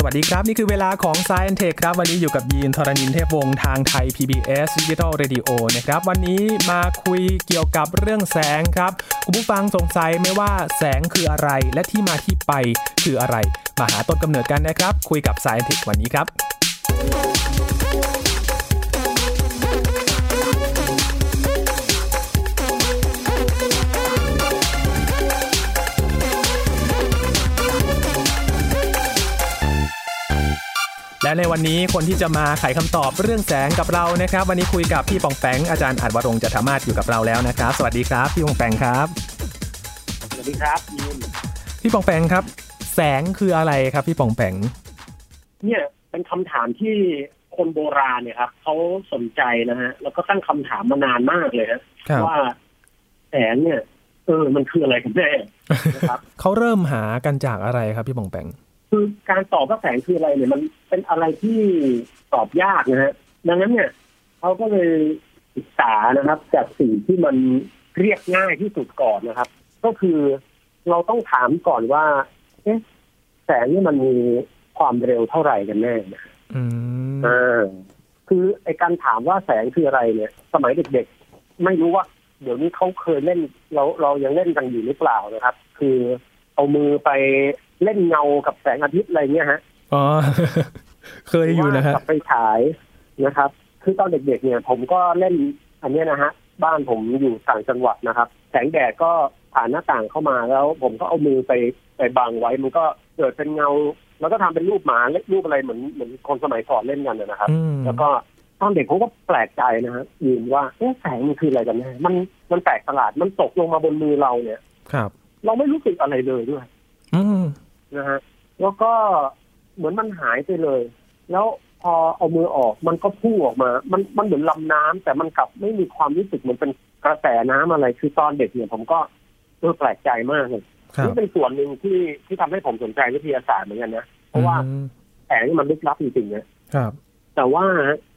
สวัสดีครับ นี่คือเวลาของ Science ครับ วันนี้อยู่กับยีนทรณินเทพวงศ์ทางไทย PBS Digital Radio นะครับ วันนี้มาคุยเกี่ยวกับเรื่องแสงครับ คุณผู้ฟังสงสัยไหมว่าแสงคืออะไรและที่มาที่ไปคืออะไร มาหาต้นกำเนิดกันนะครับ คุยกับ Science วันนี้ครับ และในวันนี้คนที่จะมาไขคำตอบเรื่องแสงกับเรานะครับ วันนี้คุยกับพี่ปองแปงอาจารย์อัดวรงค์จันทมาศอยู่กับเราแล้วนะครับ สวัสดีครับ พี่ปองแปงครับ สวัสดีครับยินพี่ปองแปงครับ แสงคืออะไรครับ พี่ปองแปงเนี่ยเป็นคำถามที่คนโบราณเนี่ยครับเขาสนใจนะฮะแล้วก็ตั้งคำถามมานานมากเลยฮะครับว่าแสงเนี่ย เออมันคืออะไรกันแน่นะครับเขาเริ่มหากันจากอะไรครับพี่ปองแปง คือการตอบว่าแสงคืออะไรเนี่ยมันเป็นอะไรที่ตอบยากนะฮะดังนั้นเนี่ยเขาก็เลยศึกษานะครับ จากสิ่งที่มันเรียกง่ายที่สุดก่อนนะครับ ก็คือเราต้องถามก่อนว่าเอ๊ะแสงนี่มันมีความเร็วเท่าไหร่กันแน่นะอืมอ่าคือไอการถามว่าแสงคืออะไรเนี่ย สมัยเด็กๆ ไม่รู้ว่า เดี๋ยวนี้เขาเคยเล่นเราเรายังเล่นกันอยู่หรือเปล่านะครับ คือเอามือไป เล่นเงากับแสงอาทิตย์อะไรเงี้ยฮะอ๋อเคยอยู่นะหฮะรืว่ากับไปฉายนะครับ คือตอนเด็กๆ เนี่ย ผมก็เล่นอันเนี้ยนะฮะบ้านผมอยู่ต่างจังหวัดนะครับ แสงแดดก็ผ่านหน้าต่างเข้ามาแล้ว ผมก็เอามือไปไปบังไว้มันก็เกิดเป็นเงา แล้วก็ทำเป็นรูปหมารูปอะไรเหมือนเหมือนคนสมัยก่อนเล่นกันนะครับอืมแล้วก็ตอนเด็กผมก็แปลกใจนะฮะยืนว่าเอ๊ะแสงมันคืออะไรกันแน่มันมันแปลกประหลาดมันตกลงมาบนมือเราเนี่ย ครับ เราไม่รู้สึกอะไรเลยด้วย อืม นะฮะแล้วก็เหมือนมันหายไปเลย แล้วพอเอามือออกมันก็พุ่งออกมา มันมันเหมือนลำน้ำแต่มันกลับไม่มีความรู้สึกเหมือนเป็นกระแสน้ำอะไร คือตอนเด็กเนี่ยผมก็เออแปลกใจมากเลยครับนี่เป็นส่วนหนึ่งที่ที่ทำให้ผมสนใจวิทยาศาสตร์เหมือนกันนะ เพราะว่าอืมแสงนี่มันลึกลับจริงๆนะครับ แต่ว่า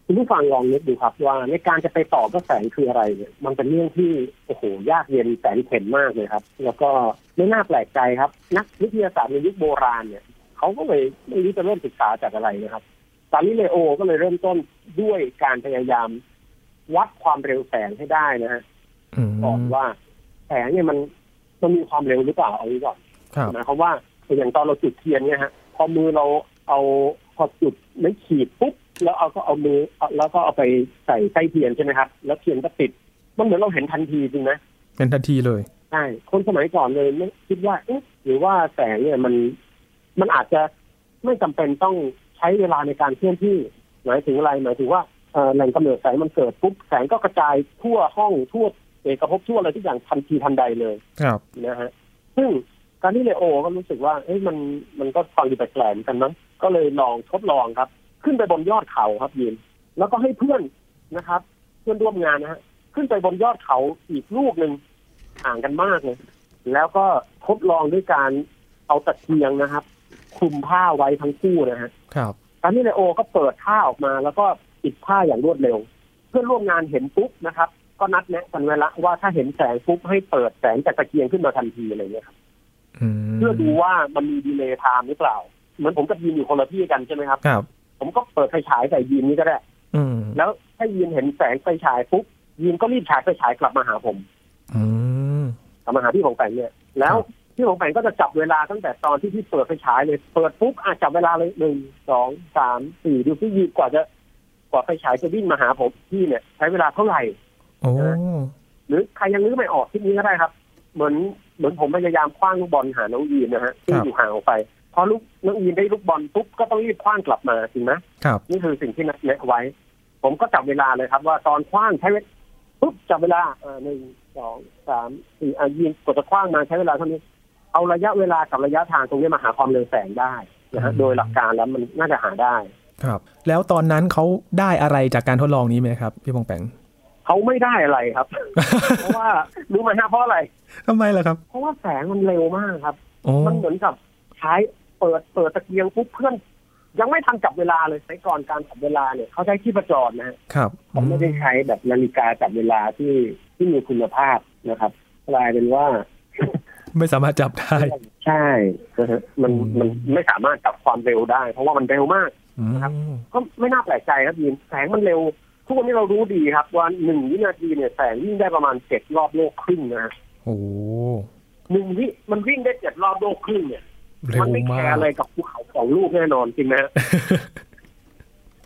คุณผู้ฟังลองนึกดูครับว่าในการจะไปตอบว่าแสงคืออะไรเนี่ยมันเป็นเรื่องที่โอ้โหยากเย็นแสนเข็ญมากเลยครับ แล้วก็ไม่น่าแปลกใจครับ นักวิทยาศาสตร์ในยุคโบราณเนี่ยเขาก็เลยไม่รู้จะเริ่มศึกษาจากอะไรนะครับซาลิเลโอก็เลยเริ่มต้นด้วยการพยายาม วัดความเร็วแสงให้ได้นะฮะอืมก่อนว่าแสงเนี่ยมันมันมีความเร็วหรือเปล่าเอาไว้ก่อนครับหมายความว่าอย่างตอนเราจุดเทียนเนี่ยฮะพอมือเราเอาพอจุดไม่ขีดปุ๊บ แล้วเอาก็เอามือเอาแล้วก็เอาไปใส่ไส้เทียนใช่ไหมครับ แล้วเทียนก็ติด มันเหมือนเราเห็นทันทีจริงไหมเป็นทันทีเลยใช่คนสมัยก่อนเลยไม่คิดว่าเอ๊ะหรือว่าแสงเนี่ยมันมันอาจจะไม่จำเป็นต้องใช้เวลาในการเคลื่อนที่หมายถึงอะไรหมายถึงว่าเอ่อแหล่งกำเนิดแสงมันเกิดปุ๊บแสงก็กระจายทั่วห้องทั่วเอกภพทั่วอะไรทุกอย่างทันทีทันใดเลยครับนะฮะซึ่งการที่เลโอก็รู้สึกว่าเอ้ยมันมันก็ฟังดูแปลกๆเหมือนกันมั้งก็เลยลองทดลองครับ ขึ้นไปบนยอดเขาครับยินแล้วก็ให้เพื่อนนะครับ เพื่อนร่วมงานนะฮะขึ้นไปบนยอดเขาอีกลูกหนึ่งห่างกันมากเลยแล้วก็ทดลองด้วยการเอาตะเกียงนะครับคลุมผ้าไว้ทั้งคู่นะฮะครับการที่เลโอก็เปิดผ้าออกมาแล้วก็ปิดผ้าอย่างรวดเร็ว เพื่อนร่วมงานเห็นปุ๊บนะครับ ก็นัดแนะกันไว้ละว่าถ้าเห็นแสงปุ๊บให้เปิดแสงจากตะเกียงขึ้นมาทันทีอะไรเงี้ยครับอืมเพื่อดูว่ามันมีดีเลย์ไทม์หรือเปล่า เหมือนผมกับยีนอยู่คนละที่กันใช่ไหมครับครับ ผมก็เปิดไฟฉายใส่ยีนนี้ก็ได้ อืมแล้วถ้ายีนเห็นแสงไฟฉายปุ๊บยีนก็รีบฉายไฟฉายกลับมาหาผมอืมกลับมาหาพี่ของแปงเนี่ยแล้วพี่ของแปงก็จะจับเวลาตั้งแต่ตอนที่พี่เปิดไฟฉายเลย เปิดปุ๊บอะจับเวลาเลยหนึ่งสองสามสี่ดูที่ยีนกว่าจะกว่าไฟฉายจะวิ่งมาหาผมพี่เนี่ย ใช้เวลาเท่าไหร่โอ้หรือใครยังนึกไม่ออกที่นี้ก็ได้ครับ เหมือนเหมือนผมพยายามคว้างลูกบอลหาน้องยีนนะฮะที่อยู่ห่างออกไป พอลูกน้องยีนได้ลูกบอลปุ๊บก็ต้องรีบคว้างกลับมาจริงไหมครับนี่คือสิ่งที่นัดแนะไว้ ผมก็จับเวลาเลยครับ ว่าตอนคว้างใช้เวลปุ๊บจับเวลาอ่าหนึ่งสองสามสี่อะยีนกดจะคว้างมาใช้เวลาเท่านี้ เอาระยะเวลากับระยะทางตรงนี้มาหาความเร็วแสงได้นะฮะโดยหลักการแล้วมันน่าจะหาได้ ครับ แล้วตอนนั้นเขาได้อะไรจากการทดลองนี้ไหมครับ พี่ปองแปงเขาไม่ได้อะไรครับ เพราะว่ารู้ไหมฮะเพราะอะไรทำไมล่ะครับ เพราะว่าแสงมันเร็วมากครับโอ้มันเหมือนกับใช้ เปิดเปิดตะเกียงปุ๊บเพื่อน ยังไม่ทันจับเวลาเลยใช้ก่อนการจับเวลาเนี่ยเขาใช้ที่ประจรนะฮะครับเขาไม่ได้ใช้แบบนาฬิกาจับเวลาที่ที่มีคุณภาพนะครับกลายเป็นว่า ไม่สามารถจับได้ใช่นะฮะมันอืมมันไม่สามารถจับความเร็วได้ เพราะว่ามันเร็วมากอืมนะครับก็ไม่น่าแปลกใจครับยิ่งแสงมันเร็ว ทุกวันนี้เรารู้ดีครับ ว่าหนึ่งวินาทีเนี่ยแสงวิ่งได้ประมาณเจ็ดรอบโลกครึ่งนะฮะโอ้โหหนึ่งวิมันวิ่งได้เจ็ดรอบโลกครึ่งเนี่ย เร็วมากไม่แคมาร์กอะไรกับภูเขาสองลูกแน่นอนจริงไหมฮะ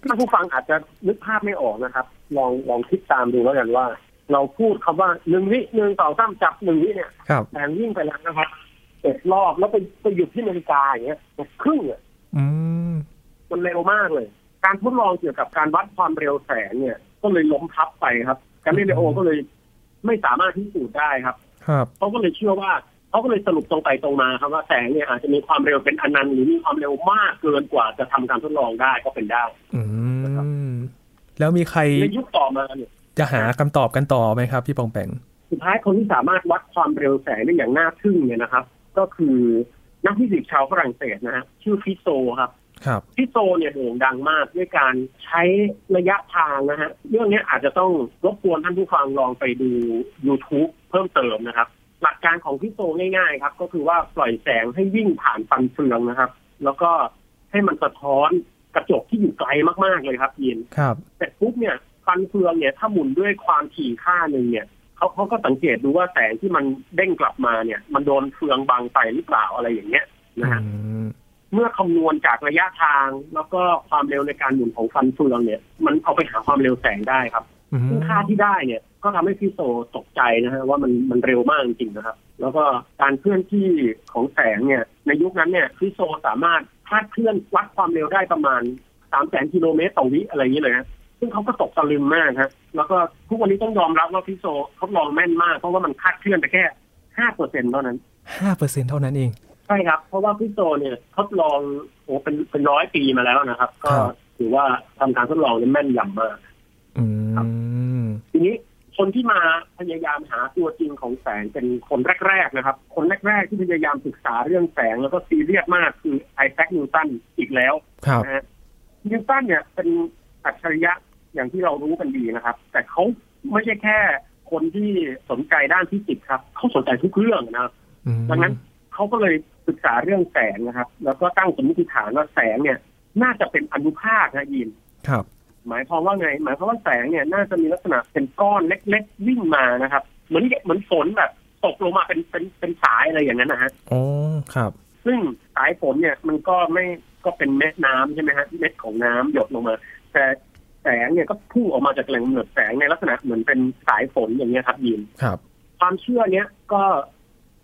ถ้าผู้ฟังอาจจะนึกภาพไม่ออกนะครับ ลองลองคิดตามดูแล้วกันว่า เราพูดคำว่าหนึ่งวิหนึ่งสองสามจับหนึ่งวิเนี่ยครับแสงวิ่งไปแล้วนะครับเจ็ดรอบแล้วไปไปหยุดที่นาฬิกาอย่างเงี้ยครึ่งอะอืมมันเร็วมากเลย การทดลองเกี่ยวกับการวัดความเร็วแสงเนี่ย ก็เลยล้มทับไปครับการเรดิโอก็เลยไม่สามารถพิสูจน์ได้ครับครับเขาก็เลยเชื่อว่า เขาก็เลยสรุปตรงไปตรงมาครับว่าแสงเนี่ยอาจจะมีความเร็วเป็นอนันต์หรือมีความเร็วมากเกินกว่าจะทำการทดลองได้ก็เป็นได้ อืมแล้วมีใครในยุคต่อมาเนี่ยจะหาคำตอบกันต่อไหมครับพี่ปองแปงสุดท้ายคนที่สามารถวัดความเร็วแสงได้อย่างน่าทึ่งเนี่ยนะครับ ก็คือนักฟิสิกส์ชาวฝรั่งเศสนะฮะชื่อฟิโซครับครับฟิโซเนี่ยโด่งดังมากด้วยการใช้ระยะทางนะฮะเรื่องนี้อาจจะต้องรบกวนท่านผู้ฟังลองไปดู YouTube เพิ่มเติมนะครับ หลักการของฟิโซง่ายๆ ครับ ก็คือว่าปล่อยแสงให้วิ่งผ่านฟันเฟืองนะครับ แล้วก็ให้มันสะท้อนกระจกที่อยู่ไกลมากๆเลยครับยินครับเสร็จปุ๊บเนี่ยฟันเฟืองเนี่ยถ้าหมุนด้วยความถี่ค่าหนึ่งเนี่ยเขาเขาก็สังเกตดูว่าแสงที่มันเด้งกลับมาเนี่ย มันโดนเฟืองบังไปหรือเปล่าอะไรอย่างเงี้ยนะฮะอืมเมื่อคำนวณจากระยะทางแล้วก็ความเร็วในการหมุนของฟันเฟืองเนี่ย มันเอาไปหาความเร็วแสงได้ครับอืม ซึ่งค่าที่ได้เนี่ยก็ทำให้พี่โซตกใจนะฮะว่ามันมันเร็วมากจริงๆนะครับ แล้วก็การเคลื่อนที่ของแสงเนี่ย ในยุคนั้นเนี่ยพี่โซสามารถคาดเคลื่อนวัดความเร็วได้ประมาณสามแสนกิโลเมตรต่อวิอะไรอย่างนี้เลยฮะซึ่งเขาก็ตกตะลึงมากฮะแล้วก็ทุกวันนี้ต้องยอมรับว่าพี่โซเขาลองแม่นมากเพราะว่ามันคาดเคลื่อนไปแค่ห้าเปอร์เซ็นต์เท่านั้นห้าเปอร์เซ็นเท่านั้นเองใช่ครับ เพราะว่าพี่โซเนี่ยทดลองโอ้เป็นเป็นร้อยปีมาแล้วนะครับ ก็ครับถือว่าทำการทดลองได้แม่นยำมาก อืมทีนี้คนที่มาพยายามหาตัวจริงของแสงเป็นคนแรกๆนะครับ คนแรกๆที่พยายามศึกษาเรื่องแสงแล้วก็ซีเรียสมากคือไอแซคนิวตันอีกแล้วครับนะฮะนิวตันเนี่ยเป็นอัจฉริยะอย่างที่เรารู้กันดีนะครับ แต่เขาไม่ใช่แค่คนที่สนใจด้านฟิสิกส์ครับเขาสนใจทุกเรื่องนะครับอืมดังนั้นเขาก็เลยศึกษาเรื่องแสงนะครับ แล้วก็ตั้งสมมติฐานว่าแสงเนี่ย น่าจะเป็นอนุภาคนะยินครับ หมายความว่าไง หมายความว่าแสงเนี่ยน่าจะมีลักษณะเป็นก้อนเล็ก ๆ วิ่งมานะครับ เหมือนเหมือนฝนแบบตกลงมาเป็นเป็นเป็นสายอะไรอย่างนั้นนะฮะอ๋อครับ ซึ่งสายฝนเนี่ยมันก็ไม่ก็เป็นเม็ดน้ำใช่ไหมฮะเม็ดของน้ำหยดลงมา แต่แสงเนี่ยก็พุ่งออกมาจากแหล่งกำเนิดแสงในลักษณะเหมือนเป็นสายฝนอย่างเงี้ยครับยินครับ ความเชื่อเนี้ยก็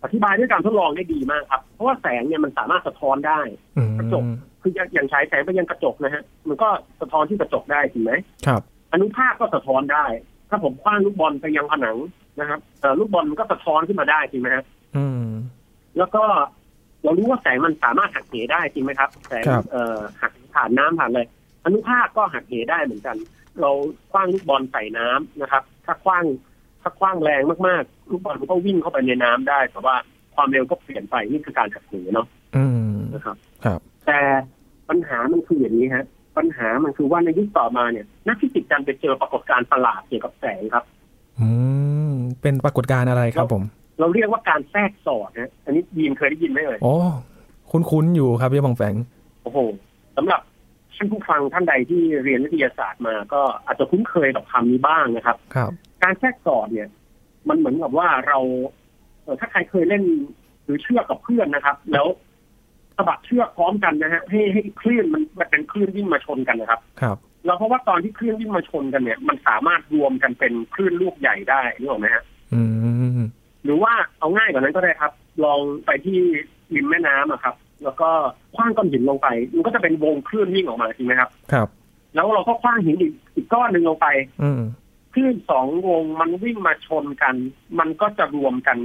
อธิบายด้วยการทดลองได้ดีมากครับ เพราะว่าแสงเนี่ยมันสามารถสะท้อนได้อืมกระจก คืออย่างอย่างฉายแสงไปยังกระจกนะฮะ มันก็สะท้อนที่กระจกได้ถูกไหมครับ อนุภาคก็สะท้อนได้ ถ้าผมคว้างลูกบอลไปยังผนังนะครับเอ่อลูกบอลมันก็สะท้อนขึ้นมาได้จริงไหมฮะอืม แล้วก็เรารู้ว่าแสงมันสามารถหักเหได้จริงไหมครับ แสงครับเอ่อหักผ่านน้ำผ่านอะไรอนุภาคก็หักเหได้เหมือนกัน เราคว้างลูกบอลใส่น้ำนะครับ ถ้าคว้างถ้าคว้างแรงมากๆ ลูกบอลมันก็วิ่งเข้าไปในน้ำได้ แต่ว่าความเร็วก็เปลี่ยนไปนี่คือการหักเหเนาะอืมนะครับ ครับ แต่ปัญหามันคืออย่างนี้ฮะ ปัญหามันคือว่าในยุคต่อมาเนี่ย นักฟิสิกส์ดันไปเจอปรากฏการณ์ประหลาดเกี่ยวกับแสงครับ อืมเป็นปรากฏการณ์อะไรครับผม เราเรียกว่าการแทรกสอดนะอันนี้ยีนเคยได้ยินไหมเอ่ยโอ้คุ้นๆอยู่ครับพี่ปองแปงโอ้โหสำหรับท่านผู้ฟังท่านใดที่เรียนวิทยาศาสตร์มาก็อาจจะคุ้นเคยกับคำนี้บ้างนะครับ ครับ การแทรกสอดเนี่ย มันเหมือนกับว่าเราเอ่อถ้าใครเคยเล่นหรือเชือกกับเพื่อนนะครับ แล้วสะบัดเชือกพร้อมกันนะฮะให้ให้คลื่นมันมันเป็นคลื่นวิ่งมาชนกันนะครับ ครับเราเพราะว่าตอนที่คลื่นวิ่งมาชนกันเนี่ย มันสามารถรวมกันเป็นคลื่นลูกใหญ่ได้นึกออกไหมฮะอืมหรือว่าเอาง่ายกว่านั้นก็ได้ครับ ลองไปที่ริมแม่น้ำอะครับ แล้วก็คว้างก้อนหินลงไป มันก็จะเป็นวงคลื่นวิ่งออกมาจริงไหมครับ ครับ แล้วเราก็คว้างหินอีกอีกก้อนหนึ่งลงไป อืมคลื่นสองวงมันวิ่งมาชนกัน มันก็จะรวมกัน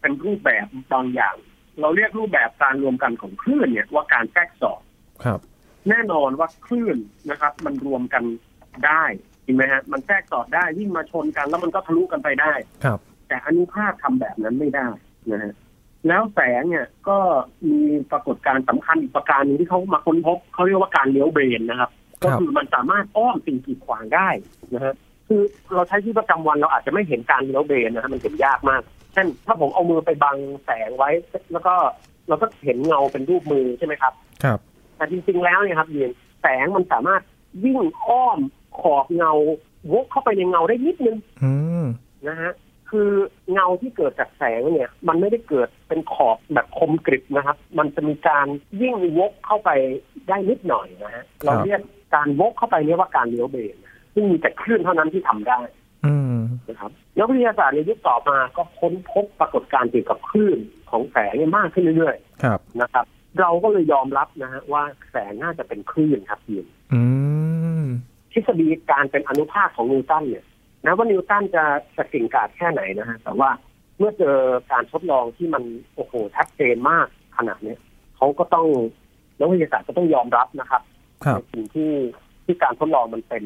เป็นรูปแบบบางอย่าง เราเรียกรูปแบบการรวมกันของคลื่นเนี่ยว่าการแทรกสอดครับ แน่นอนว่าคลื่นนะครับ มันรวมกันได้จริงไหมฮะมันแทรกสอดได้วิ่งมาชนกัน แล้วมันก็ทะลุกันไปได้ครับ แต่อนุภาคทำแบบนั้นไม่ได้นะฮะแล้วแสงเนี่ยก็มีปรากฏการณ์สำคัญอีกประการหนึงที่เขามาค้นพบเขาเรียกว่าการเลี้ยวเบนนะครับ ก็คือมันสามารถอ้อมสิ่งกีดขวางได้นะฮะคือเราใช้ชีวิตประจำวันเราอาจจะไม่เห็นการเลี้ยวเบนนะฮะมันเห็นยากมาก เช่นถ้าผมเอามือไปบังแสงไว้ แล้วก็เราก็เห็นเงาเป็นรูปมือใช่ไหมครับ ครับ แต่จริงๆแล้วเนี่ยครับเรียนแสงมันสามารถวิ่งอ้อมขอบเงาวกเข้าไปในเงาได้นิดนึงอืมนะฮะคือเงาที่เกิดจากแสงเนี่ย มันไม่ได้เกิดเป็นขอบแบบคมกริบนะครับ มันจะมีการยิ่งวกเข้าไปได้นิดหน่อยนะฮะเราเรียกการวกเข้าไปเรียกว่าการเลี้ยวเบนซึ่งมีแต่คลื่นเท่านั้นที่ทำได้อืม นะครับนักวิทยาศาสตร์ในยุคต่อมาก็ค้นพบปรากฏการณ์เกี่ยวกับคลื่นของแสงเนี่ยมากขึ้นเรื่อยครับๆนะครับ เราก็เลยยอมรับนะฮะว่าแสงน่าจะเป็นคลื่นครับยินอืมทฤษฎีการเป็นอนุภาคของนิวตันเนี่ยนะว่านิวตันจะจะเก่งกาจแค่ไหนนะฮะแต่ว่าเมื่อเจอการทดลองที่มันโอ้โหชัดเจนมากขนาดเนี้ยเขาก็ต้องนักวิทยาศาสตร์ก็ต้องยอมรับนะครับครับในสิ่งที่ที่การทดลองมันเป็น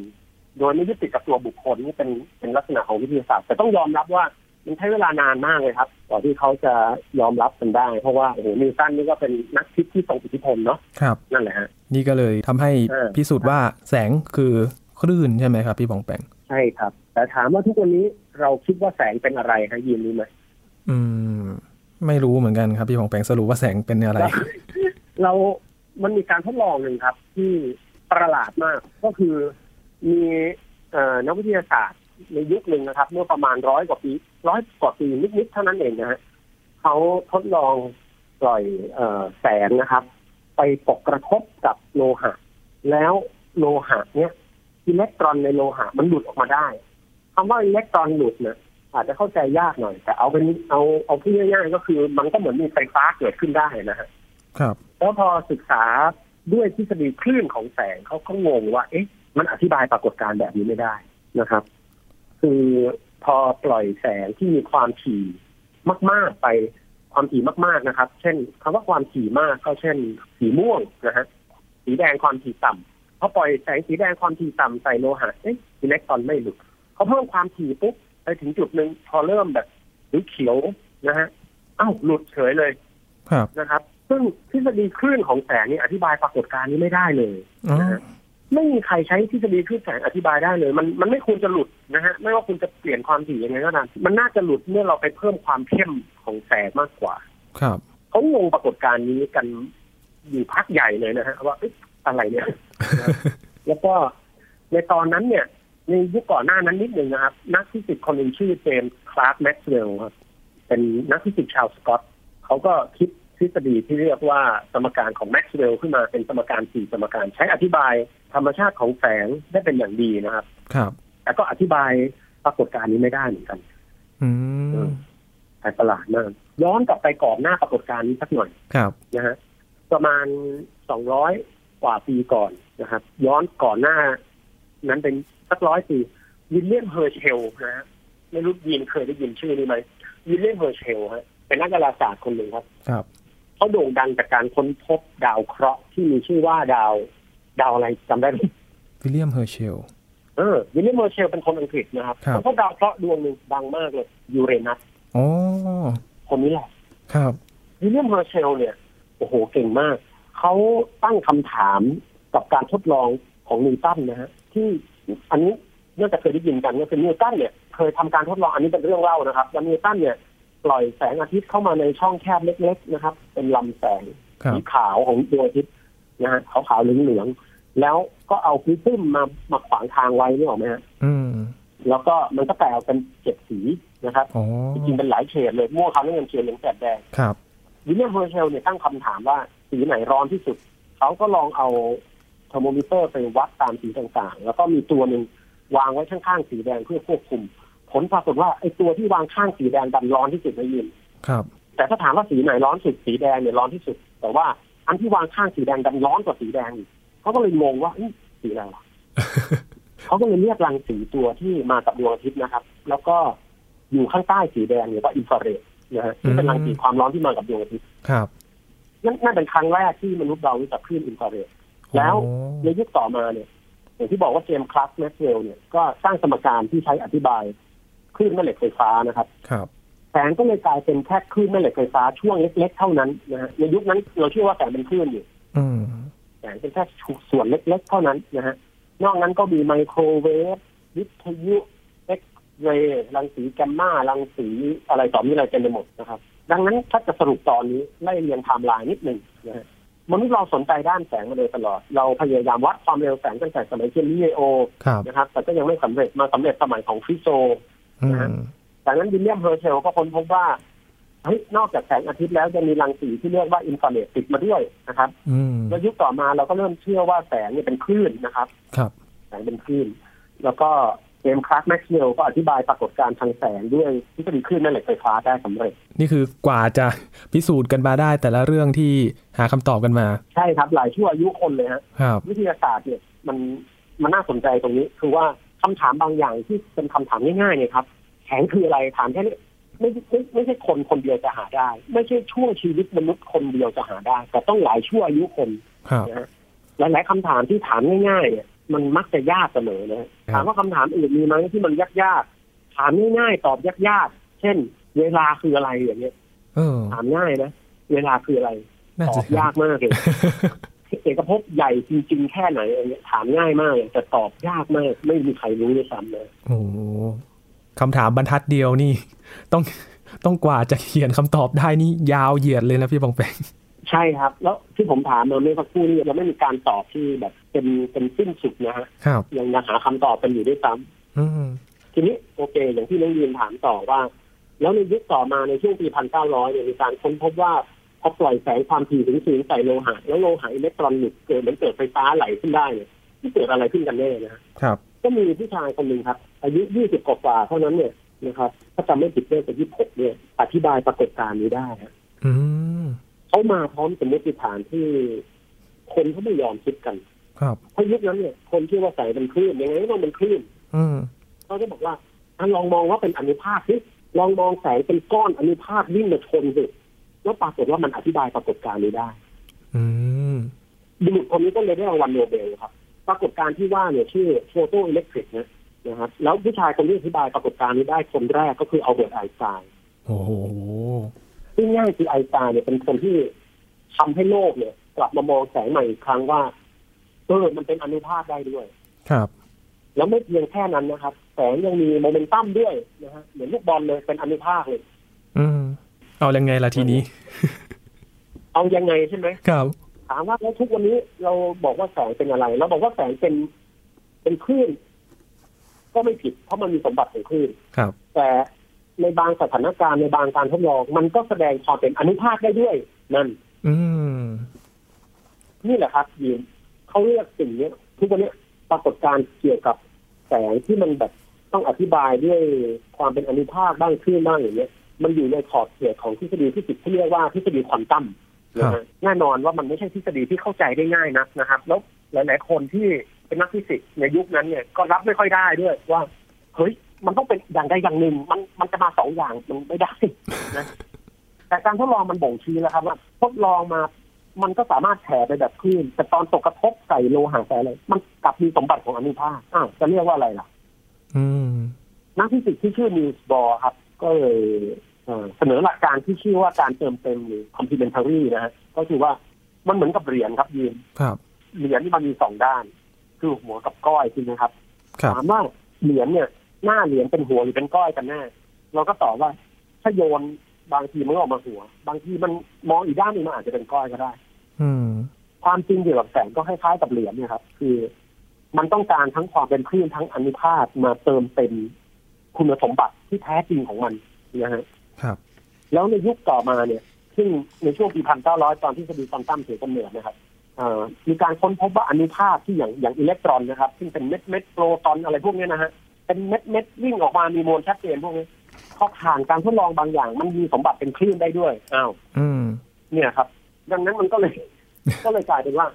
โดยไม่ยึดติดกับตัวบุคคลนี่เป็นเป็นลักษณะของวิทยาศาสตร์ แต่ต้องยอมรับว่ามันใช้เวลานานมากเลยครับกว่าที่เขาจะยอมรับกันได้ เพราะว่าโอ้โหนิวตันนี่ก็เป็นนักคิดที่ทรงอิทธิพลเนาะครับนั่นแหละฮะนี่ก็เลยทำให้เออพิสูจน์ว่าแสงคือคลื่นใช่ไหมครับ พี่ปองแปงใช่ครับ แต่ถามว่าทุกวันนี้เราคิดว่าแสงเป็นอะไรฮะยินรู้ไหมอืม ไม่รู้เหมือนกันครับ พี่ปองแปงสรุปว่าแสงเป็นอะไร เรา มันมีการทดลองหนึ่งครับ ที่ประหลาดมากก็คือ มีเอ่อนักวิทยาศาสตร์ในยุคหนึ่งนะครับ เมื่อประมาณร้อยกว่าปีร้อยกว่าปีนิดๆเท่านั้นเองนะฮะเขาทดลองปล่อยเอ่อแสงนะครับ ไปตกกระทบกับโลหะ แล้วโลหะเนี้ยอิเล็กตรอนในโลหะมันหลุดออกมาได้คำว่าอิเล็กตรอนหลุดเนี่ยอาจจะเข้าใจยากหน่อย แต่เอาเป็นเอาเอาพูดง่ายๆก็คือ มันก็เหมือนมีไฟฟ้าเกิดขึ้นได้นะฮะครับ แล้วพอศึกษาด้วยทฤษฎีคลื่นของแสงเขาก็งงว่า เอ๊ะ มันอธิบายปรากฏการณ์แบบนี้ไม่ได้นะครับ คือพอปล่อยแสงที่มีความถี่มาก ๆไปความถี่มากๆนะครับ เช่นคำว่าความถี่มากก็เช่น สีม่วงนะฮะสีแดงความถี่ต่ำพอปล่อยแสงสีแดงความถี่ต่ำใส่โลหะเอ๊ะอิเล็กตรอนไม่หลุดเขาเพิ่มความถี่ปุ๊บไปถึงจุดหนึ่งพอเริ่มแบบสีเขียวนะฮะอ้าวหลุดเฉยเลยครับนะครับ ซึ่งทฤษฎีคลื่นของแสงนี่อธิบายปรากฏการณ์นี้ไม่ได้เลยอ๋อนะฮะ ไม่มีใครใช้ทฤษฎีคลื่นแสงอธิบายได้เลย มันมันไม่ควรจะหลุดนะฮะไม่ว่าคุณจะเปลี่ยนความถี่ยังไงก็ตามมันน่าจะหลุดเมื่อเราไปเพิ่มความเข้มของแสงมากกว่า ครับเขางงปรากฏการณ์นี้กันอยู่พักใหญ่เลยนะฮะว่าเอ๊ะอะไรเนี่ย แล้วก็ในตอนนั้นเนี่ย ในยุคก่อนหน้านั้นนิดหนึ่งนะครับ นักฟิสิกส์คนหนึ่งชื่อเจมส์คลาร์กแม็กซ์เวลล์ครับเป็นนักฟิสิกส์ชาวสกอตเขาก็คิด ทฤษฎีที่เรียกว่าสมการของแม็กซ์เวลล์ขึ้นมาเป็นสมการสี่สมการใช้อธิบายธรรมชาติของแสงได้เป็นอย่างดีนะครับ ครับ แต่ก็อธิบายปรากฏการณ์นี้ไม่ได้เหมือนกัน อืมแต่ประหลาดมากย้อนกลับไปก่อนหน้าปรากฏการณ์นี้สักหน่อยครับนะฮะประมาณสองร้อยกว่าปีก่อนนะครับ ย้อนก่อนหน้า นั้นเป็นสักร้อยปีวิลเลียมเฮอร์เชลนะฮะไม่รู้ยินเคยได้ยินชื่อนี้ไหมวิลเลียมเฮอร์เชลฮะเป็นนักดาราศาสตร์คนหนึ่งครับ ครับ เขาโด่งดังจากการค้นพบดาวเคราะห์ที่มีชื่อว่าดาว ดาวอะไรจำได้ไหมวิลเลียมเฮอร์เชลเออวิลเลียมเฮอร์เชลเป็นคนอังกฤษนะครับครับเขาพบดาวเคราะห์ดวงหนึ่งดังมากเลยยูเรนัสอ๋อคนนี้แหละครับวิลเลียมเฮอร์เชลเนี่ยโอ้โหเก่งมาก เขาตั้งคำถามกับการทดลองของนิวตันนะฮะที่อันนี้น่าจะเคยได้ยินกันก็คือนิวตันเนี่ยเคยทำการทดลองอันนี้เป็นเรื่องเล่านะครับแล้วนิวตันเนี่ย ปล่อยแสงอาทิตย์เข้ามาในช่องแคบเล็ก ๆ นะครับ เป็นลำแสงครับสีขาวของดวงอาทิตย์นะฮะขาวๆเหลืองๆแล้วก็เอาพริซึมมามาขวางทางไว้นึกออกไหมฮะอืมแล้วก็มันก็แตกออกเป็นเจ็ดสีนะครับอ๋อจริงๆเป็นหลายเฉดเลยม่วงครามน้ำเงินเขียวเหลืองแสดแดงครับวิลเลียมเฮอร์เชลเนี่ยตั้งคำถามว่าสีไหนร้อนที่สุด เขาก็ลองเอาเทอร์โมมิเตอร์ไปวัดตามสีต่างๆ แล้วก็มีตัวหนึ่งวางไว้ข้างๆสีแดงเพื่อควบคุม ผลปรากฏว่าไอ้ตัวที่วางข้างสีแดงดันร้อนที่สุดนะยินครับ แต่ถ้าถามว่าสีไหนร้อนสุดสีแดงเนี่ยร้อนที่สุด แต่ว่าอันที่วางข้างสีแดงดันร้อนกว่าสีแดงอีกเขาก็เลยงงว่าเอ๊ะสีอะไรวะเขาก็เลยเรียกรังสีตัวที่มากับดวงอาทิตย์นะครับ แล้วก็อยู่ข้างใต้สีแดงเนี่ยว่าอินฟราเรดนะฮะที่เป็นรังสีความร้อนที่มากับดวงอาทิตย์ครับนั่นนั่นเป็นครั้งแรกที่มนุษย์เรารู้จักคลื่นอินฟราเรดแล้วอ๋อในยุคต่อมาเนี่ยอย่างที่บอกว่าเจมส์คลาร์กแม็กซ์เวลล์เนี่ยก็สร้างสมการที่ใช้อธิบาย คลื่นแม่เหล็กไฟฟ้านะครับครับแสงก็เลยกลายเป็นแค่คลื่นแม่เหล็กไฟฟ้าช่วงเล็กๆเท่านั้นนะฮะในยุคนั้นเราเชื่อว่าแสงเป็นคลื่นอยู่อืมแสงเป็นแค่ส่วนเล็กๆเท่านั้นนะฮะนอกนั้นก็มีไมโครเวฟวิทยุเอ็กซ์เรย์รังสีแกมมารังสีอะไรต่อมีอะไรเต็มไปหมดนะครับ ดังนั้นถ้าจะสรุปตอนนี้ไล่เรียงไทม์ไลน์นิดหนึ่งนะฮะมนุษย์เราสนใจด้านแสงมาโดยตลอด เราพยายามวัดความเร็วแสงตั้งแต่สมัยกาลิเลโอครับนะครับ แต่ก็ยังไม่สำเร็จมาสำเร็จสมัยของฟิโซอืม จากนั้นวิลเลียมเฮอร์เชลก็ค้นพบว่าเฮ้ยนอกจากแสงอาทิตย์แล้วยังมีรังสีที่เรียกว่าอินฟราเรดติดมาด้วยนะครับอืมแล้วยุคต่อมาเราก็เริ่มเชื่อว่าแสงเนี่ยเป็นคลื่นนะครับ ครับ แสงเป็นคลื่น แล้วก็เจมส์คลาร์กแม็กซ์เวลล์ก็อธิบายปรากฏการณ์ทางแสงด้วยทฤษฎีคลื่นแม่เหล็กไฟฟ้าได้สำเร็จ นี่คือกว่าจะพิสูจน์กันมาได้แต่ละเรื่องที่หาคำตอบกันมา ใช่ครับหลายชั่วอายุคนเลยฮะครับวิทยาศาสตร์เนี่ยมันมันน่าสนใจตรงนี้คือว่า คำถามบางอย่างที่เป็นคำถามง่ายๆเนี่ยครับแสงคืออะไรถามแค่นี้ไม่ไม่ไม่ใช่คนคนเดียวจะหาได้ ไม่ใช่ช่วงชีวิตมนุษย์คนเดียวจะหาได้ แต่ต้องหลายชั่วอายุคนครับนะฮะหลายๆคำถามที่ถามง่ายๆเนี่ยมันมักจะยากเสมอนะฮะครับถามว่าคำถามอื่นมีไหมที่มันยากๆถามง่ายๆตอบยากๆเช่น เวลาคืออะไรอย่างเงี้ยเออถามง่ายนะเวลาคืออะไรน่าตอจะบยากมากเลย เอกภพใหญ่จริง ๆ แค่ไหนอะไรเงี้ยถามง่ายมากเลยแต่ตอบยากมากไม่มีใครรู้ด้วยซ้ำเลยโอ้โหคำถามบรรทัดเดียวนี่ ต้องต้องกว่าจะเขียนคำตอบได้นี่ยาวเหยียดเลยนะพี่บองแปงใช่ครับ แล้วที่ผมถามมาเมื่อสักครู่นี้ยังไม่มีการตอบที่แบบเป็นเป็นสิ้นสุดนะฮะครับยังยังหาคำตอบกันอยู่ด้วยซ้ำอืมทีนี้โอเค อย่างที่น้องยืนถามต่อว่า แล้วในยุคต่อมาในช่วงปีพันเก้าร้อยเนี่ยมีการค้นพบว่า พอปล่อยแสงความถี่ถึงสูงใส่โลหะแล้วโลหะอิเล็กตรอนิกส์เกิดเหมือนเกิดไฟฟ้าไหลขึ้นได้เนี่ยที่เกิดอะไรขึ้นกันแน่นะฮะครับ ก็มีผู้ชายคนหนึ่งครับ อายุยี่สิบกว่าๆเท่านั้นเนี่ยนะครับถ้าจำไม่ผิดเนี่ยจะยี่สิบหกเนี่ย อธิบายปรากฏการณ์นี้ได้ฮะอืมเขามาพร้อมสมมติฐานที่คนเขาไม่ยอมคิดกัน ครับเพราะยุคนั้นเนี่ย คนเชื่อว่าแสงเป็นคลื่นยังไงก็ต้องเป็นคลื่นอืมเขาจะบอกว่าอะลองมองว่าเป็นอนุภาคสิลองมองแสงเป็นก้อนอนุภาควิ่งมาชนสิ แล้วปรากฏว่ามันอธิบายปรากฏการณ์นี้ได้อืมบุรุษคนนี้ก็เลยได้รางวัลโนเบลครับ ปรากฏการณ์ที่ว่าเนี่ยชื่อ photoelectric นะนะครับแล้วผู้ชายคนที่อธิบายปรากฏการณ์นี้ได้คนแรกก็คืออัลเบิร์ตไอน์สไตน์โอ้โหซึ่งง่ายคือไอน์สไตน์เนี่ยเป็นคนที่ทำให้โลกเนี่ย กลับมามองแสงใหม่อีกครั้งว่าเออมันเป็นอนุภาคได้ด้วย ครับ แล้วไม่เพียงแค่นั้นนะครับ แสงยังมีโมเมนตัมด้วยนะฮะเหมือนลูกบอลเลยเป็นอนุภาคเลยอืม เอายังไงล่ะทีนี้ เอายังไงใช่ไหมครับ ถามว่าแล้วทุกวันนี้เราบอกว่าแสงเป็นอะไร เราบอกว่าแสงเป็นเป็นคลื่นก็ไม่ผิด เพราะมันมีสมบัติของคลื่นครับ แต่ในบางสถานการณ์ในบางการทดลอง มันก็แสดงความเป็นอนุภาคได้ด้วย นั่น อืม นี่แหละครับยีนเขาเรียกสิ่งเนี้ยทุกวันนี้ปรากฏการณ์เกี่ยวกับแสงที่มันแบบต้องอธิบายด้วยความเป็นอนุภาคบ้างคลื่นบ้างอย่างเงี้ย มันอยู่ในขอบเขตของทฤษฎีฟิสิกส์ที่เรียกว่าทฤษฎีควอนตัมนะครัฮะบแน่นอนว่ามันไม่ใช่ทฤษฎีที่เข้าใจได้ง่ายนักนะครับ แล้วหลาย ๆ คนที่เป็นนักฟิสิกส์ในยุคนั้นเนี่ยก็รับไม่ค่อยได้ด้วยว่าเฮ้ยมันต้องเป็นอย่างใดอย่างหนึ่ง มันมันจะมาสองอย่างมันไม่ได้นะแต่การทดลองมันบ่งชี้แล้วครับว่าทดลองมา มันก็สามารถแผ่ไปแบบคลื่นแต่ตอนตกกระทบใส่โลหะใส่อะไรมันกลับมีสมบัติของอนุภาคอ้าวจะเรียกว่าอะไรล่ะอืมนักฟิสิกส์ที่ชื่อนีลส์บอร์ครับ ก็เลยเอ่อเสนอหลักการที่ชื่อว่าการเติมเต็มหรือ complementary นะฮะก็คือว่ามันเหมือนกับเหรียญครับยีนครับเหรียญที่มันมีสองด้าน คือหัวกับก้อยใช่ไหมครับครับถามว่าเหรียญเนี่ย หน้าเหรียญเป็นหัวหรือเป็นก้อยกันแน่เราก็ตอบว่าถ้าโยนบางทีมันก็ออกมาหัว บางทีมันมองอีกด้านหนึงมันอาจจะเป็นก้อยก็ได้ อืมความจริงเกี่ยวกับแสงก็คล้ายๆกับเหรียญเนี่ยครับ คือ มันต้องการทั้งความเป็นคลื่นทั้งอนุภาคมาเติมเต็ม คุณสมบัติที่แท้จริงของมันนะฮะครับ แล้วในยุคต่อมาเนี่ย ซึ่งในช่วงปีพันเก้าร้อยตอนที่ทฤษฎีควอนตัมถือกำเนิดนะครับเอ่อมีการค้นพบว่าอนุภาคที่อย่างอย่างอิเล็กตรอนนะครับ ซึ่งเป็นเม็ดเม็ดโปรตอนอะไรพวกเนี้ยนะฮะเป็นเม็ดเม็ดวิ่งออกมามีมวลชัดเจนพวกนี้พอผ่านการทดลองบางอย่าง มันมีสมบัติเป็นคลื่นได้ด้วยอ้าวอืมเนี่ยครับ ดังนั้นมันก็เลย ก็เลยกลายเป็นว่า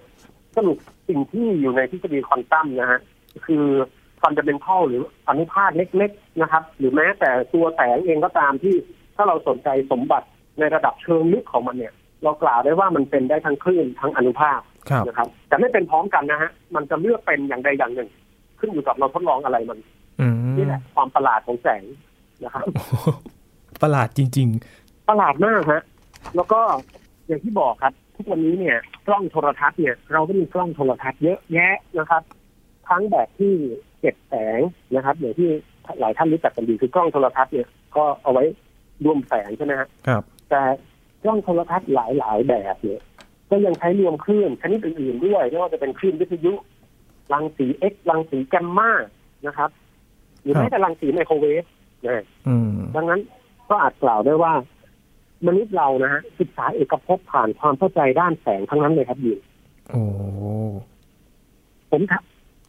สรุปสิ่งที่อยู่ในทฤษฎีควอนตัมนะฮะคือ fundamental หรืออนุภาคเล็กๆนะครับ หรือแม้แต่ตัวแสงเองก็ตามที่ถ้าเราสนใจสมบัติในระดับเชิงลึกของมันเนี่ย เรากล่าวได้ว่ามันเป็นได้ทั้งคลื่นทั้งอนุภาคครับนะครับ แต่ไม่เป็นพร้อมกันนะฮะมันจะเลือกเป็นอย่างใดอย่างหนึ่ง ขึ้นอยู่กับเราทดลองอะไรมันอืมนี่แหละความประหลาดของแสงนะครับโอ้โหประหลาดจริงประหลาดมากฮะแล้วก็อย่างที่บอกครับ ทุกวันนี้เนี่ย กล้องโทรทัศน์เนี่ย เราก็มีกล้องโทรทัศน์เยอะแยะนะครับ ทั้งแบบที่ เก็บแสงนะครับอย่างที่หลายท่านรู้จักกันดีคือกล้องโทรทัศน์เนี่ยก็เอาไว้รวมแสงใช่ไหมฮะๆครับแแต่กล้องโทรทัศน์หลายๆแบบเนี่ยก็ยังใช้รวมคลื่นชนิดอื่นๆด้วยไม่ว่าจะเป็นคลื่นวิทยุรังสีเอ็กรังสีแกมมานะครับ หรือแม้แต่รังสีไมโครเวฟนะอืมดังนั้นก็อาจกล่าวได้ว่ามนุษย์เรานะฮะศึกษาเอกภพผ่านความเข้าใจด้านแสงทั้งนั้นเลยครับยินโอ้ผม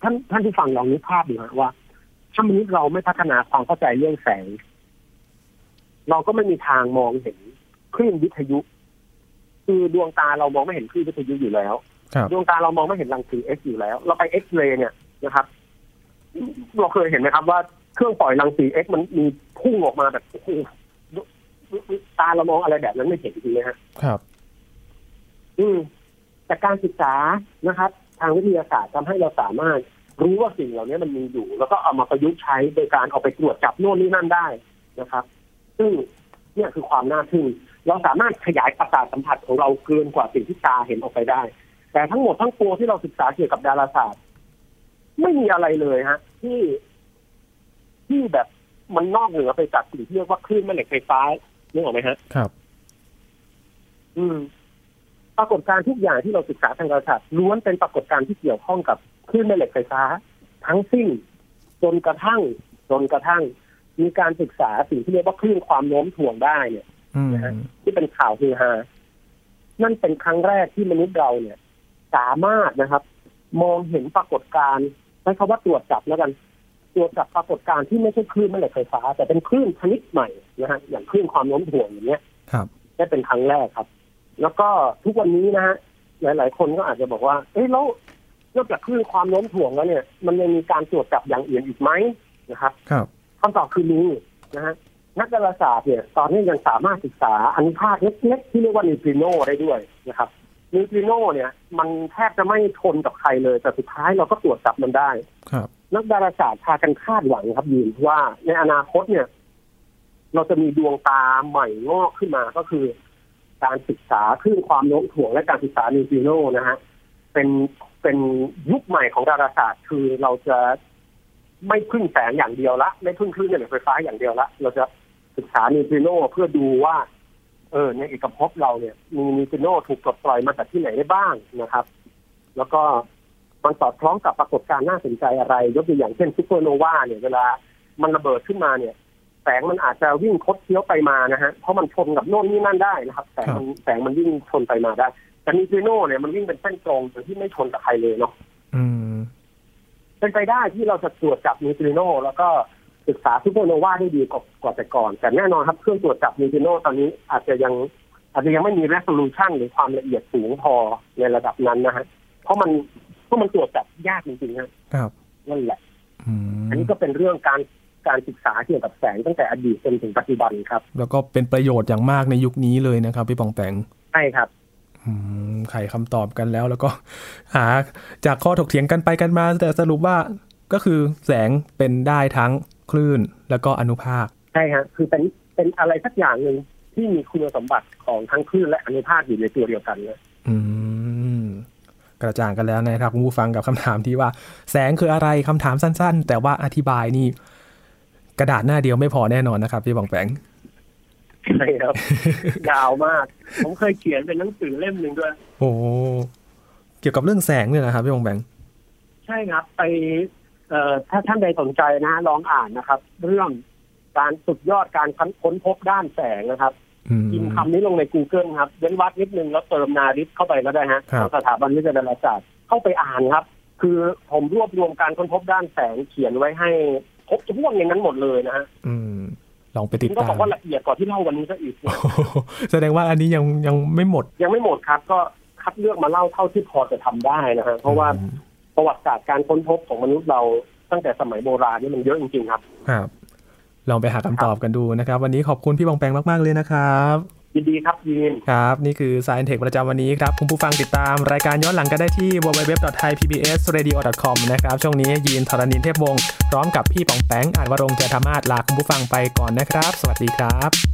ท่านท่านท่านที่ฟังลองนึกภาพดูฮะว่าถ้ามนุษย์เราไม่พัฒนาความเข้าใจเรื่องแสง เราก็ไม่มีทางมองเห็นคลื่นวิทยุ คือดวงตาเรามองไม่เห็นคลื่นวิทยุอยู่แล้วครับดวงตาเรามองไม่เห็นรังสีเอ็กซ์อยู่แล้ว เราไปเอ็กซเรย์เนี่ยนะครับเราเคยเห็นไหมครับว่าเครื่องปล่อยรังสีเอ็กซ์มันมีพุ่งออกมาแบบโอ้โหตาเรามองอะไรแบบนั้นไม่เห็นจริงไหมฮะครับ อืมแต่การศึกษานะครับ ทางวิทยาศาสตร์ทำให้เราสามารถ รู้ว่าสิ่งเหล่านี้มันมีอยู่ แล้วก็เอามาประยุกต์ใช้โดยการเอาไปตรวจจับโน่นนี่นั่นได้นะครับ ซึ่งเนี่ยคือความน่าทึ่งเราสามารถขยายประสาทสัมผัสของเราเกินกว่าสิ่งที่ตาเห็นออกไปได้ แต่ทั้งหมดทั้งปวงที่เราศึกษาเกี่ยวกับดาราศาสตร์ ไม่มีอะไรเลยฮะ ที่ที่แบบมันนอกเหนือไปจากสิ่งที่เรียกว่าคลื่นแม่เหล็กไฟฟ้านึกออกไหมฮะครับ อืม ปรากฏการณ์ทุกอย่างที่เราศึกษาทางดาราศาสตร์ล้วนเป็นปรากฏการณ์ที่เกี่ยวข้องกับ คลื่นแม่เหล็กไฟฟ้า ทั้งสิ้น จนกระทั่งจนกระทั่ง มีการศึกษาสิ่งที่เรียกว่าคลื่นความโน้มถ่วงได้เนี่ยอืมนะฮะที่เป็นข่าวฮือฮานั่นเป็นครั้งแรกที่มนุษย์เราเนี่ย สามารถนะครับ มองเห็นปรากฏการณ์ใช้คำว่าตรวจจับแล้วกันตรวจจับปรากฏการณ์ที่ไม่ใช่คลื่นแม่เหล็กไฟฟ้า แต่เป็นคลื่นชนิดใหม่นะฮะอย่างคลื่นความโน้มถ่วงอย่างเงี้ย ครับได้เป็นครั้งแรกครับ แล้วก็ทุกวันนี้นะฮะหลาย ๆ คนก็อาจจะบอกว่า เอ้ยแล้ว นอกจากคลื่นความโน้มถ่วงแล้วเนี่ย มันยังมีการตรวจจับอย่างอื่นอีกไหมนะครับ ครับคำตอบคือมีนะฮะนักดาราศาสตร์เนี่ย ตอนนี้ยังสามารถศึกษาอนุภาคเล็กๆที่เรียกว่านิวตริโนได้ด้วยนะครับนิวตริโนเนี่ย มันแทบจะไม่ทนกับใครเลย แต่สุดท้ายเราก็ตรวจจับมันได้ ครับ นักดาราศาสตร์พากันคาดหวังครับยินว่าในอนาคตเนี่ย เราจะมีดวงตาใหม่งอกขึ้นมาก็คือ การศึกษาคลื่นความโน้มถ่วงและการศึกษานิวตริโนนะฮะเป็น เป็นยุคใหม่ของดาราศาสตร์ คือเราจะไม่พึ่งแสงอย่างเดียวละ ไม่พึ่งคลื่นแม่เหล็กไฟฟ้าอย่างเดียวละ เราจะศึกษานิวตริโนเพื่อดูว่า เออในเอกภพเราเนี่ย มีนิวตริโนถูกปลดปล่อยมาจากที่ไหนได้บ้างนะครับ แล้วก็มันสอดคล้องกับปรากฏการณ์น่าสนใจอะไร ยกตัวอย่างเช่นซูเปอร์โนวาเนี่ยเวลามันระเบิดขึ้นมาเนี่ย แสงมันอาจจะวิ่งคดเคี้ยวไปมานะฮะเพราะมันชนกับโน่นนี่นั่นได้นะครับ แสงมันแสงมันวิ่งชนไปมาได้ แต่นิวตริโนเนี่ยมันวิ่งเป็นเส้นตรงโดยที่ไม่ชนกับใครเลยเนาะอืมเป็นไปได้ที่เราจะตรวจจับนิวตริโนแล้วก็ศึกษาซูเปอร์โนวาได้ดีกว่ากว่าแต่ก่อน แต่แน่นอนครับเครื่องตรวจจับนิวตริโนตอนนี้อาจจะยัง อาจจะยังไม่มี resolution หรือความละเอียดสูงพอในระดับนั้นนะฮะเพราะมันเพราะมันตรวจจับยากจริงๆฮะครับนั่นแหละอืมอันนี้ก็เป็นเรื่องการการศึกษาเกี่ยวกับแสงตั้งแต่อดีตจนถึงปัจจุบันครับ แล้วก็เป็นประโยชน์อย่างมากในยุคนี้เลยนะครับพี่ปองแปงใช่ครับอืม ไขคำตอบกันแล้ว แล้วก็หาจากข้อถกเถียงกันไปกันมา แต่สรุปว่าก็คือแสงเป็นได้ทั้งคลื่นแล้วก็อนุภาค ใช่ฮะคือเป็นเป็นอะไรสักอย่างหนึ่งที่มีคุณสมบัติของทั้งคลื่นและอนุภาคอยู่ในตัวเดียวกันนะอืมกระจ่างกันแล้วนะครับคุณผู้ฟังกับคำถามที่ว่า แสงคืออะไรคำถามสั้น ๆ แต่ว่าอธิบายนี่ กระดาษหน้าเดียวไม่พอแน่นอนนะครับพี่ปองแปง ใช่ครับยาวมาก ผมเคยเขียนเป็นหนังสือเล่มหนึ่งด้วย โอ้เกี่ยวกับเรื่องแสงเนี่ยนะครับพี่ปองแปงใช่ครับ ไปเอ่อถ้าท่านใดสนใจนะ ลองอ่านนะครับ เรื่องการสุดยอดการค้นพบด้านแสงนะครับอืมพิมพ์คำนี้ลงใน Google ครับเว้นวรรคนิดนึงแล้วเติมนาริสเข้าไปก็ได้ฮะครับของสถาบันวิจัยดาราศาสตร์เข้าไปอ่านครับ คือผมรวบรวมการค้นพบด้านแสงเขียนไว้ให้ครบทุกอย่างนั้นหมดเลยนะฮะอืม ลองไปติดนี่ก็ตาบมอกว่าละเอียดกว่าที่เล่าวันนี้ซะอีกโอ้โหแสดงว่าอันนี้ยังยังไม่หมด ยังไม่หมดครับ ก็คัดเลือกมาเล่าเท่าที่พอจะทำได้นะฮะเพราะว่าอืมประวัติศาสตร์การค้นพบของมนุษย์เราตั้งแต่สมัยโบราณนี่มันเยอะจริงๆครับครับลองไปหาคำตอบกันดูนะครับ วันนี้ขอบคุณพี่ปองแปงมาก ๆ เลยนะครับ ยินดีครับยีนครับ นี่คือ Science Tech ประจำวันนี้ครับ คุณผู้ฟังติดตามรายการย้อนหลังกันได้ที่ www.thaipbsradio.com นะครับ ช่วงนี้ยีนทรณินเทพวงศ์พร้อมกับพี่ปองแปงอ่านวรงเจธรรมาศลาคุณผู้ฟังไปก่อนนะครับ สวัสดีครับ